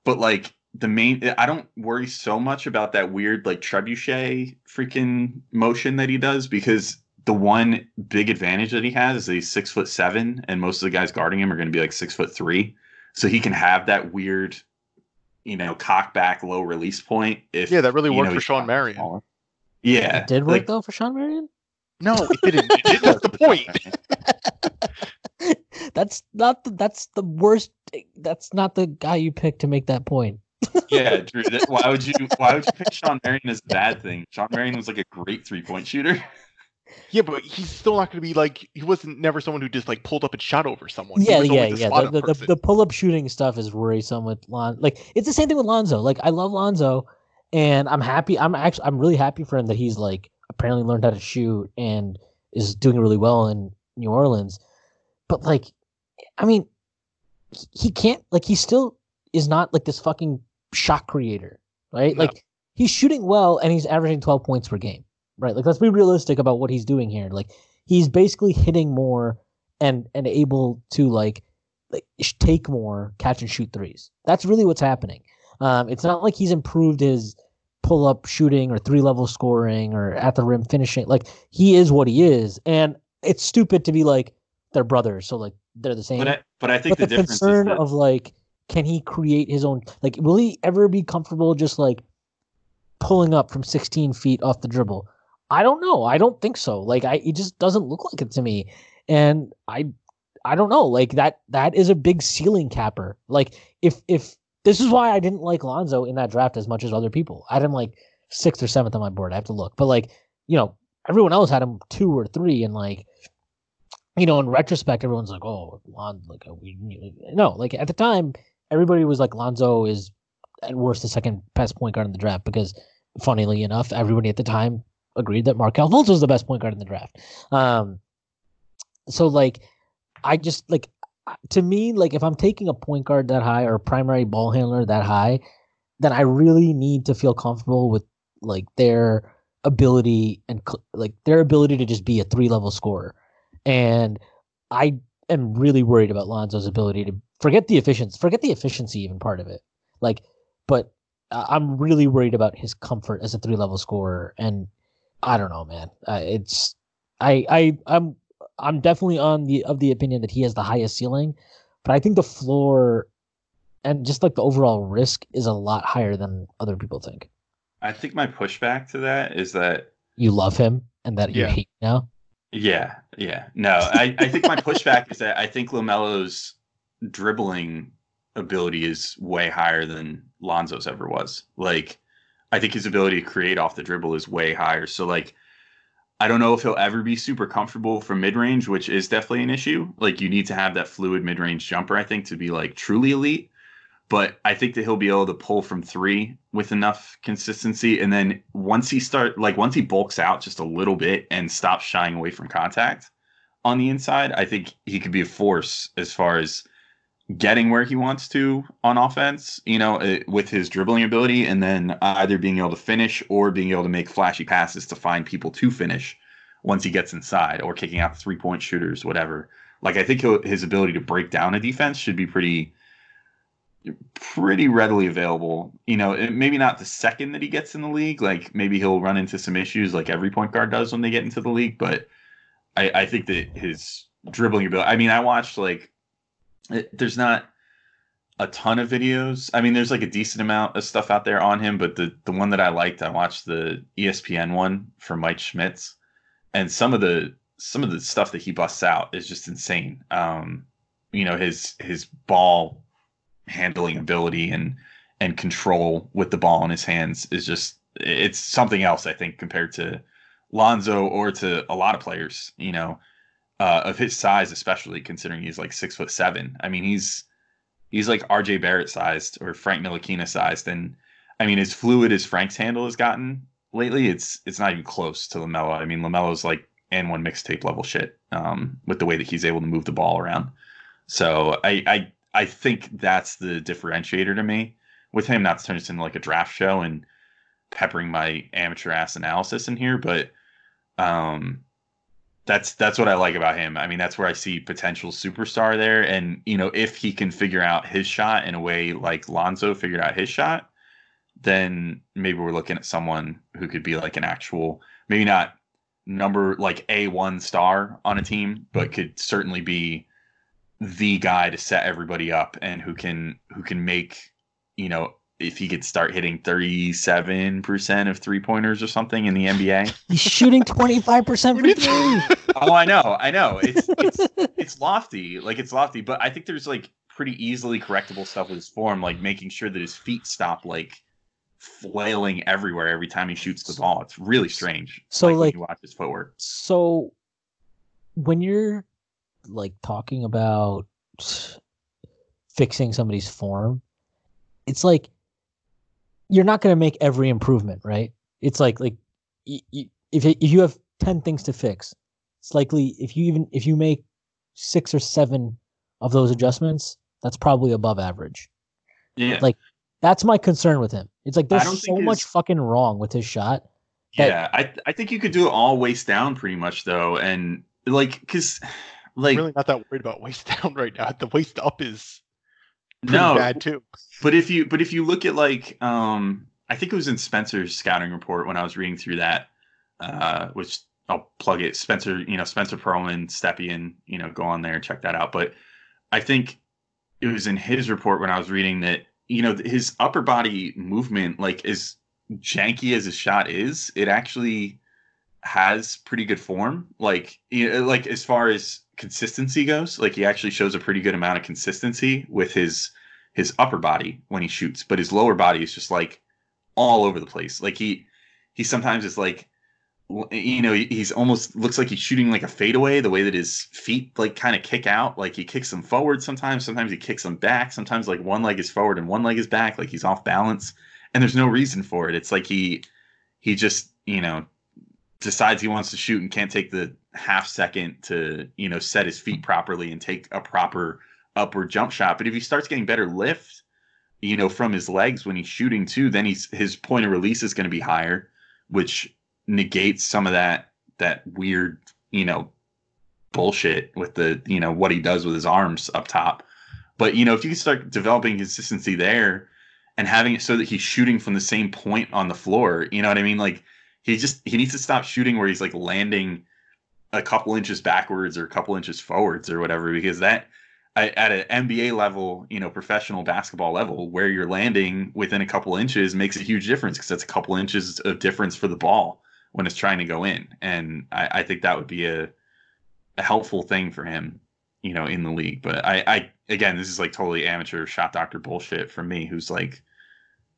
But like the main, I don't worry so much about that weird like trebuchet freaking motion that he does because the one big advantage that he has is that he's six foot seven and most of the guys guarding him are going to be like six foot three, so he can have that weird. You know, cock back, low release point. If Yeah, that really worked know, for Shawn Marion. smaller. Yeah, It did work like- though for Shawn Marion. No, it didn't. It didn't. That's the point. that's not the, that's the worst. That's not the guy you picked to make that point. yeah, Drew. That, why would you? Why would you pick Shawn Marion as a bad thing? Shawn Marion was like a great three point shooter. Yeah, but he's still not going to be like he wasn't never someone who just like pulled up and shot over someone. Yeah, yeah, yeah. The, the, the, the pull up shooting stuff is worrisome with Lon. Like it's the same thing with Lonzo. Like I love Lonzo, and I'm happy. I'm actually I'm really happy for him that he's like apparently learned how to shoot and is doing really well in New Orleans. But like, I mean, he- he can't like he still is not like this fucking shot creator, right? No. Like he's shooting well and he's averaging 12 points per game, right? Like let's be realistic about what he's doing here. Like he's basically hitting more and and able to like like take more catch and shoot threes. That's really what's happening. Um, it's not like he's improved his pull up shooting or three level scoring or at the rim finishing. Like he is what he is, and it's stupid to be like they're brothers, so like they're the same. But I, but I think but the, the, difference concern is that, of like, can he create his own? Like, will he ever be comfortable just like pulling up from 16 feet off the dribble? I don't know. I don't think so. Like, I it just doesn't look like it to me, and I I don't know. Like that that is a big ceiling capper. Like if if this is why I didn't like Lonzo in that draft as much as other people. I had him like sixth or seventh on my board. I have to look, but like you know everyone else had him two or three, and like you know in retrospect everyone's like oh Lon like we no like at the time everybody was like Lonzo is at worst the second best point guard in the draft because funnily enough everybody at the time agreed that Markelle Fultz was the best point guard in the draft. Um, so like I just like to me like if I'm taking a point guard that high or primary ball handler that high, then I really need to feel comfortable with like their ability and like their ability to just be a three level scorer. And I am really worried about Lonzo's ability to forget the efficiency, forget the efficiency even part of it. Like, but uh, I'm really worried about his comfort as a three level scorer. And I don't know, man. Uh, it's I I I'm I'm definitely on the of the opinion that he has the highest ceiling, but I think the floor and just like the overall risk is a lot higher than other people think. I think my pushback to that is that You love him and that you Yeah. hate now. yeah, yeah. No, I, I think my pushback is that I think Lamelo's dribbling ability is way higher than Lonzo's ever was. Like, I think his ability to create off the dribble is way higher. So, like, I don't know if he'll ever be super comfortable from mid range, which is definitely an issue. Like, you need to have that fluid mid range jumper, I think, to be like truly elite. But I think that he'll be able to pull from three with enough consistency. And then once he start, like, once he bulks out just a little bit and stops shying away from contact on the inside, I think he could be a force as far as getting where he wants to on offense, you know, uh, with his dribbling ability, and then either being able to finish or being able to make flashy passes to find people to finish once he gets inside, or kicking out three point shooters, whatever. Like I think his ability to break down a defense should be pretty, pretty readily available. You know, it- maybe not the second that he gets in the league. Like maybe he'll run into some issues, like every point guard does when they get into the league. But I, I think that his dribbling ability. I mean, I watched like it, there's not a ton of videos. I mean, there's like a decent amount of stuff out there on him, but the the one that I liked, I watched the ESPN one for Mike Schmitz, and some of the some of the stuff that he busts out is just insane. Um, you know, his his ball handling ability and and control with the ball in his hands is just it's something else. I think compared to Lonzo or to a lot of players. You know, uh, of his size, especially considering he's like six foot seven. I mean, he's he's like R.J. Barrett sized or Frank Ntilikina sized, and I mean, as fluid as Frank's handle has gotten lately, it's it's not even close to Lamelo. I mean, Lamelo's like and one mixtape level shit um, with the way that he's able to move the ball around. So I I I think that's the differentiator to me with him. Not to turn this into like a draft show and peppering my amateur ass analysis in here, but um that's that's what I like about him. I mean, that's where I see potential superstar there. And you know, if he can figure out his shot in a way like Lonzo figured out his shot, then maybe we're looking at someone who could be like an actual, maybe not number like a one star on a team, but could certainly be the guy to set everybody up and who can who can make you know if he could start hitting 37% of three pointers or something in the NBA. He's shooting 25% for three. oh, I know, I know. It's it's it's lofty, like it's lofty, but I think there's like pretty easily correctable stuff with his form, like making sure that his feet stop like flailing everywhere every time he shoots the ball. It's really strange. So, when like- you watch his footwork. So when you're like talking about fixing somebody's form, it's like you're not going to make every improvement, right? It's like like y- y- if it- if you have 10 things to fix, it's likely if you even if you make 6 or 7 of those adjustments, that's probably above average. Yeah, Like That's my concern with him. It's like there's so much fucking wrong with his shot. that- yeah. I I think you could do it all waist down pretty much though, and like because like really not that worried about waist down right now. The waist up is pretty no, bad too. But if you but if you look at like um I think it was in Spencer's scouting report when I was reading through that, uh, which I'll plug it. Spencer, you know, Spencer Pearlman, Stepien, you know, go on there and check that out. But I think it was in his report when I was reading that, you know, his upper body movement, like as janky as his shot is, it actually has pretty good form. Like, you know, like as far as consistency goes, like he actually shows a pretty good amount of consistency with his his upper body when he shoots, but his lower body is just like all over the place. Like he he sometimes is like you know he's almost looks like he's shooting like a fadeaway the way that his feet like kind of kick out. Like he kicks them forward sometimes sometimes he kicks them back. Sometimes like one leg is forward and one leg is back. Like he's off balance and there's no reason for it. It's like he he just you know decides he wants to shoot and can't take the half second to you know set his feet properly and take a proper upward jump shot but if he starts getting better lift you know from his legs when he's shooting too then he's his point of release is going to be higher which negates some of that that weird, you know, bullshit with the you know what he does with his arms up top. But you know, if you can start developing consistency there and having it so that he's shooting from the same point on the floor, you know what I mean? Like he just he needs to stop shooting where he's like landing a couple inches backwards or a couple inches forwards or whatever because that at an NBA level, you know, professional basketball level, where you're landing within a couple inches makes a huge difference because that's a couple inches of difference for the ball when it's trying to go in. And I, I think that would be a, a helpful thing for him, you know, in the league. But I, I, again, this is like totally amateur shot doctor bullshit from me, who's like,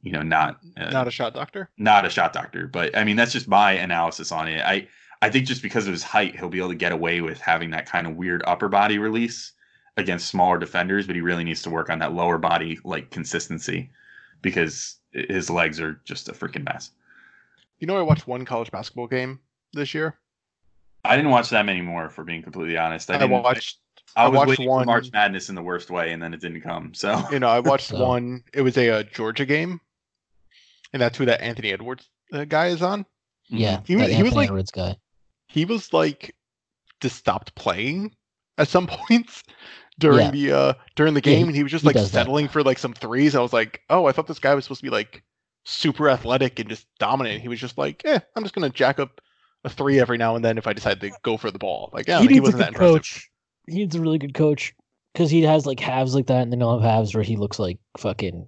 you know, not uh, not a shot doctor, not a shot doctor. But I mean, that's just my analysis on it. I, I think just because of his height, he'll be able to get away with having that kind of weird upper body release against smaller defenders, but he really needs to work on that lower body like consistency because his legs are just a freaking mess. You know, I watched one college basketball game this year. I didn't watch that many more, for being completely honest. I, I watched. I, I was watched one March Madness in the worst way, and then it didn't come. So you know, I watched So- one. It was a, uh Georgia game, and that's who that Anthony Edwards uh, guy is on. Yeah, He was- that he was like- Edwards guy. He was like just stopped playing at some points during Yeah. the uh during the Yeah, game, he- and he was just he like does that. settling for like some threes. I was like, oh, I thought this guy was supposed to be like super athletic and just dominant. He was just like, eh, I'm just gonna jack up a three every now and then if I decide to go for the ball. Like, yeah, he he, needs a wasn't that good impressive. coach. He needs a really good coach because he has like halves like that, and then he'll have halves where he looks like fucking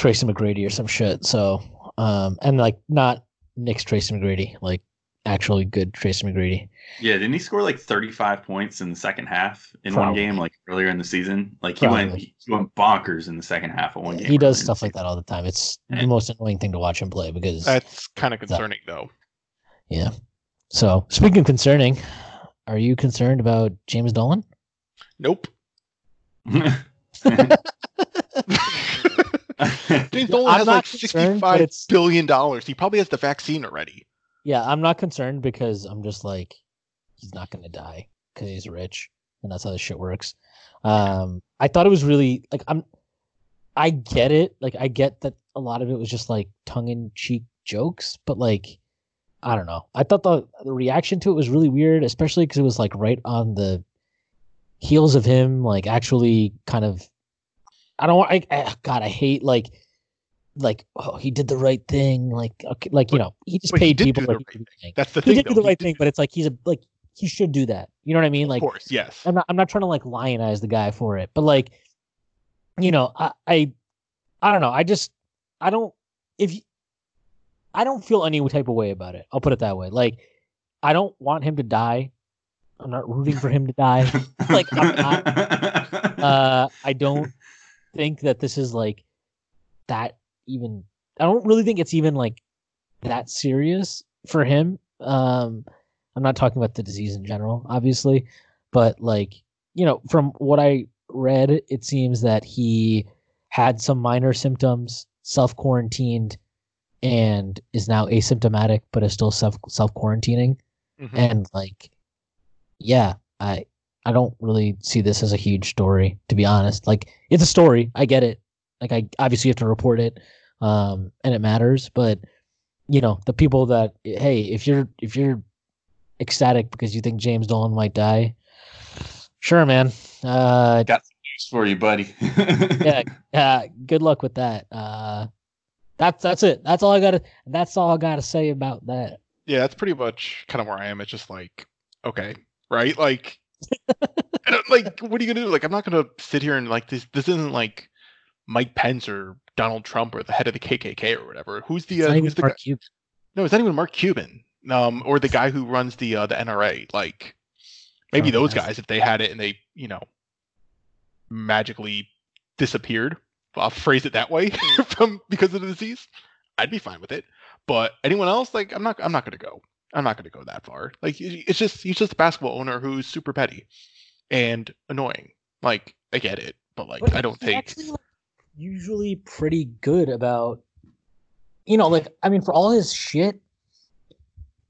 Tracy McGrady or some shit. So, um, and like not Knicks' Tracy McGrady, like actually good Tracy McGrady. yeah, didn't he score like 35 points in the second half in one game, like earlier in the season? Like he went he went bonkers in the second half of one game. He does stuff like that all the time. It's Yeah. the most annoying thing to watch him play because That's kind of concerning though. yeah. So speaking of concerning, are you concerned about James Dolan? Nope. James Dolan has like sixty-five billion dollars. He probably has the vaccine already. Yeah, I'm not concerned because I'm just like, he's not gonna die because he's rich, and that's how this shit works. Um, I thought it was really like I'm, I get it. Like I get that a lot of it was just like tongue in cheek jokes, but like, I don't know. I thought the the reaction to it was really weird, especially because it was like right on the heels of him like actually kind of. I don't want. I, I God, I hate like. Like oh, he did the right thing. Like okay, like you But- know, he just but he paid people. like, right he did the thing That's the he thing. did do the right thing, but it's like he's a like he should do that. You know what I mean? Like of course, yes. I'm not I'm not trying to like lionize the guy for it, but like, you know, I I, I don't know. I just I don't if you, I don't feel any type of way about it. I'll put it that way. Like, I don't want him to die. I'm not rooting for him to die. Like, I'm Uh, I don't think that this is like that even. I don't really think it's even like that serious for him. Um, I'm not talking about the disease in general, obviously, but like you know, from what I read, it seems that he had some minor symptoms, self quarantined, and is now asymptomatic, but is still self self quarantining. Mhm. And like, yeah, I I don't really see this as a huge story, to be honest. Like, it's a story. I get it. Like, I obviously have to report it, um, and it matters. But you know, the people that hey, if you're if you're ecstatic because you think James Dolan might die, sure, man. Uh, Got News for you, buddy. yeah, uh, good luck with that. Uh, that's that's it. That's all I gotta. That's all I gotta say about that. yeah, that's pretty much kind of where I am. It's just like, okay, right? Like, I don't- like, what are you gonna do? Like, I'm not gonna sit here and like this. This isn't like Mike Pence or Donald Trump or the head of the KKK or whatever. Who's the uh, who's the Mark guy? Cuban. No, it's not even Mark Cuban. Um, or the guy who runs the uh, the NRA. Like, maybe Charlie those guys, if they had it and they, you know, magically disappeared. I'll phrase it that way from because of the disease. I'd be fine with it. But anyone else, like, I'm not. I'm not gonna go. I'm not gonna go that far. Like, it's just he's just a basketball owner who's super petty and annoying. Like, I get it, but like, But I don't think. actually, like, usually pretty good about you know like i mean for all his shit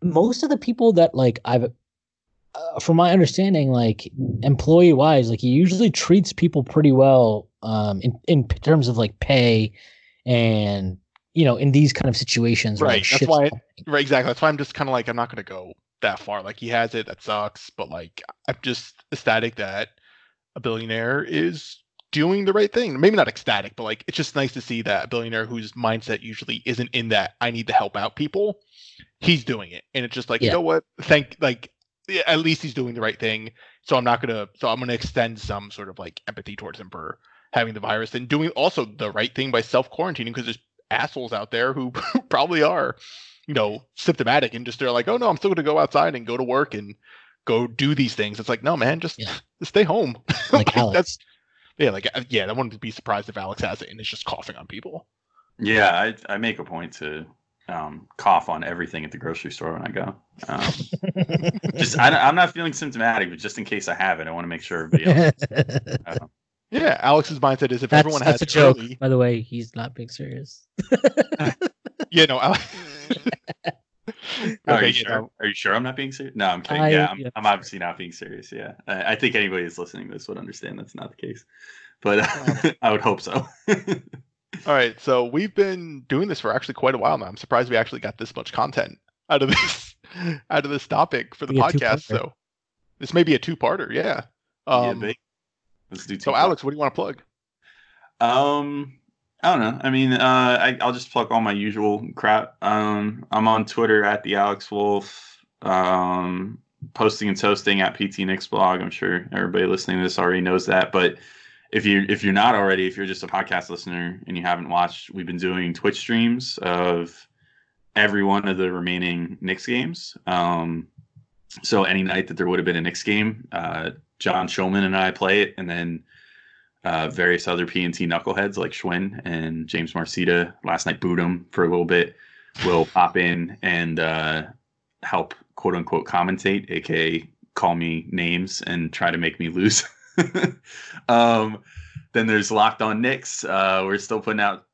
most of the people that like i've uh, from my understanding like employee wise like he usually treats people pretty well um in, in terms of like pay and you know, in these kind of situations, where, like, Right, that's why- happening. Right, exactly. That's why I'm just kind of like I'm not gonna go that far. Like he has it, that sucks. But like I'm just ecstatic that a billionaire is doing the right thing. Maybe not ecstatic, but like it's just nice to see that a billionaire whose mindset usually isn't in that I need to help out people, he's doing it, and it's just like you know what? Thank like yeah, at least he's doing the right thing. So I'm not gonna. So I'm gonna extend some sort of like empathy towards him for having the virus and doing also the right thing by self quarantining because there's assholes out there who probably are you know, symptomatic and just they're like, oh no, I'm still going to go outside and go to work and go do these things. It's like, no, man, just, Yeah. just stay home. Like Alex. That's yeah, like uh, yeah, I wouldn't be surprised if Alex has it and is just coughing on people. Yeah, I, I make a point to um, cough on everything at the grocery store when I go. Um, just I, am not feeling symptomatic, but just in case I have it, I want to make sure everybody else. Yeah, Alex's mindset is if that's everyone has that's a joke. early, By the way, he's not being serious. yeah, no, Alex. Are okay, you you sure? know, Are you sure I'm not being serious? No, I'm kidding. I- yeah, I'm, yeah. I'm obviously not being serious. Yeah, I, I think anybody who's listening to this would understand that's not the case, but I would hope so. All right, so we've been doing this for actually quite a while now. I'm surprised we actually got this much content out of this out of this topic for the Be podcast. So this may be a two-parter. Yeah. yeah, Um, big. Let's do. so Alex, what do you want to plug? Um, I don't know. I mean, uh, I, I'll just plug all my usual crap. Um, I'm on Twitter at the Alex Wolf. Um, posting and toasting at PT Knicks blog. I'm sure everybody listening to this already knows that. But if you if you're not already, if you're just a podcast listener and you haven't watched, we've been doing Twitch streams of every one of the remaining Knicks games. Um, so any night that there would have been a Knicks game, uh, John Shulman and I play it, and then uh, various other PNT knuckleheads like Schwinn and James Marcita last night booed him for a little bit. Will pop in and uh, help quote unquote commentate, aka call me names and try to make me lose. um, then there's Locked On Knicks. Uh, we're still putting out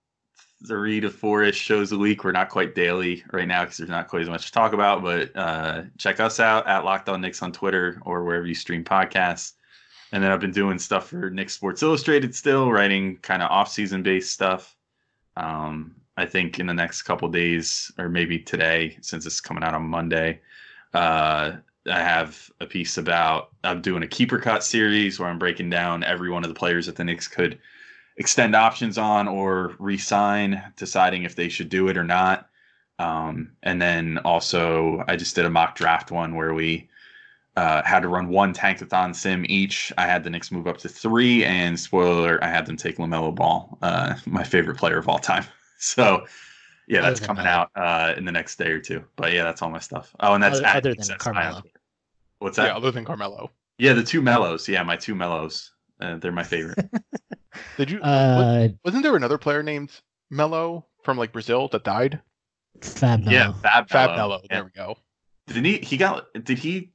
three to four ish shows a week. We're not quite daily right now because there's not quite as much to talk about. But uh, check us out at Locked On Knicks on Twitter or wherever you stream podcasts. And then I've been doing stuff for Nick Sports Illustrated still, writing kind of off season based stuff. Um, I think in the next couple days, or maybe today, since it's coming out on Monday, uh, I have a piece about I'm doing a keeper cut series where I'm breaking down every one of the players that the Knicks could extend options on or re-sign, deciding if they should do it or not. Um, and then also, I just did a mock draft one where we uh, had to run one tankathon sim each. I had the Knicks move up to three, and spoiler, I had them take Lamelo Ball, uh, my favorite player of all time. So, yeah, that's coming Melo. out uh, in the next day or two. But yeah, that's all my stuff. Oh, and that's Other- at other than SI Carmelo. What's that? Yeah, other than Carmelo. Yeah, the two Melos. Yeah, my two Melos. Uh, they're my favorite. Did you? Uh, wasn't there another player named Melo from like Brazil that died? Fab Melo. yeah, Fab Fab Melo. Melo. Yeah. There we go. Didn't he? He got. Did he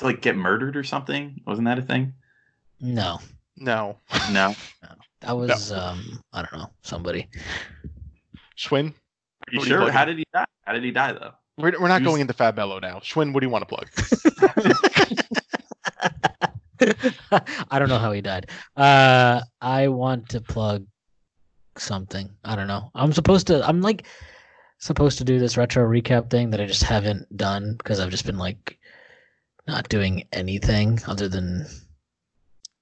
like get murdered or something? Wasn't that a thing? No, No, No. that was um, I don't know, somebody. Schwinn. Are you What are you sure? How did he die? How did he die though? We're, we're not Who's- going into Fab Melo now. Schwinn, what do you want to plug? I don't know how he died. Uh, I want to plug something. I don't know. I'm supposed to. I'm like supposed to do this retro recap thing that I just haven't done because I've just been like not doing anything other than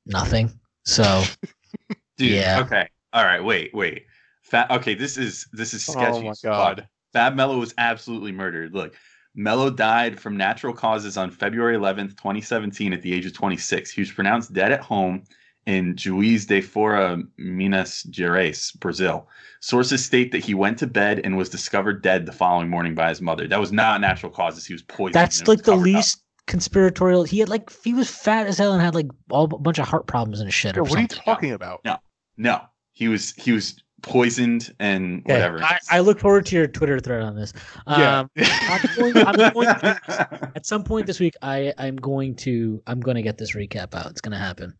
nothing. So Dude, yeah, Okay. All right. Wait. Wait. Fa- okay. This is this is sketchy. Oh my god. Fab Melo was absolutely murdered. Look, Melo died from natural causes on February 11th, 2017, at the age of 26. He was pronounced dead at home in Juiz de Fora, Minas Gerais, Brazil. Sources state that he went to bed and was discovered dead the following morning by his mother. That was not natural causes. He was poisoned. that's and it was like the covered up. least conspiratorial. He had like he was fat as hell and had like all a bunch of heart problems and shit. Yo, or what are you talking about? No, no, he was he was poisoned and Okay, whatever. I, I look forward to your Twitter thread on this. Yeah. Um, I'm going, I'm going to, at some point this week, I I'm going to I'm going to get this recap out. It's going to happen.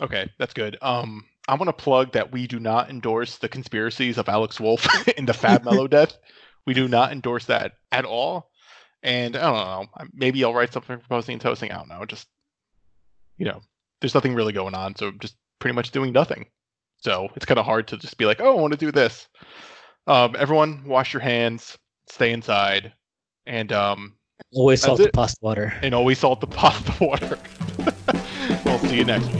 okay, that's good. Um, I want to plug that we do not endorse the conspiracies of Alex Wolf in the Fab Melo death. We do not endorse that at all. And I don't know. Maybe I'll write something for posting and toasting. I don't know. Just you know, there's nothing really going on, so I'm just pretty much doing nothing. So it's kind of hard to just be like, oh, I want to do this. Um, everyone, wash your hands, stay inside, and um, Always salt the pasta water. and always salt the pasta water. we'll see you next week.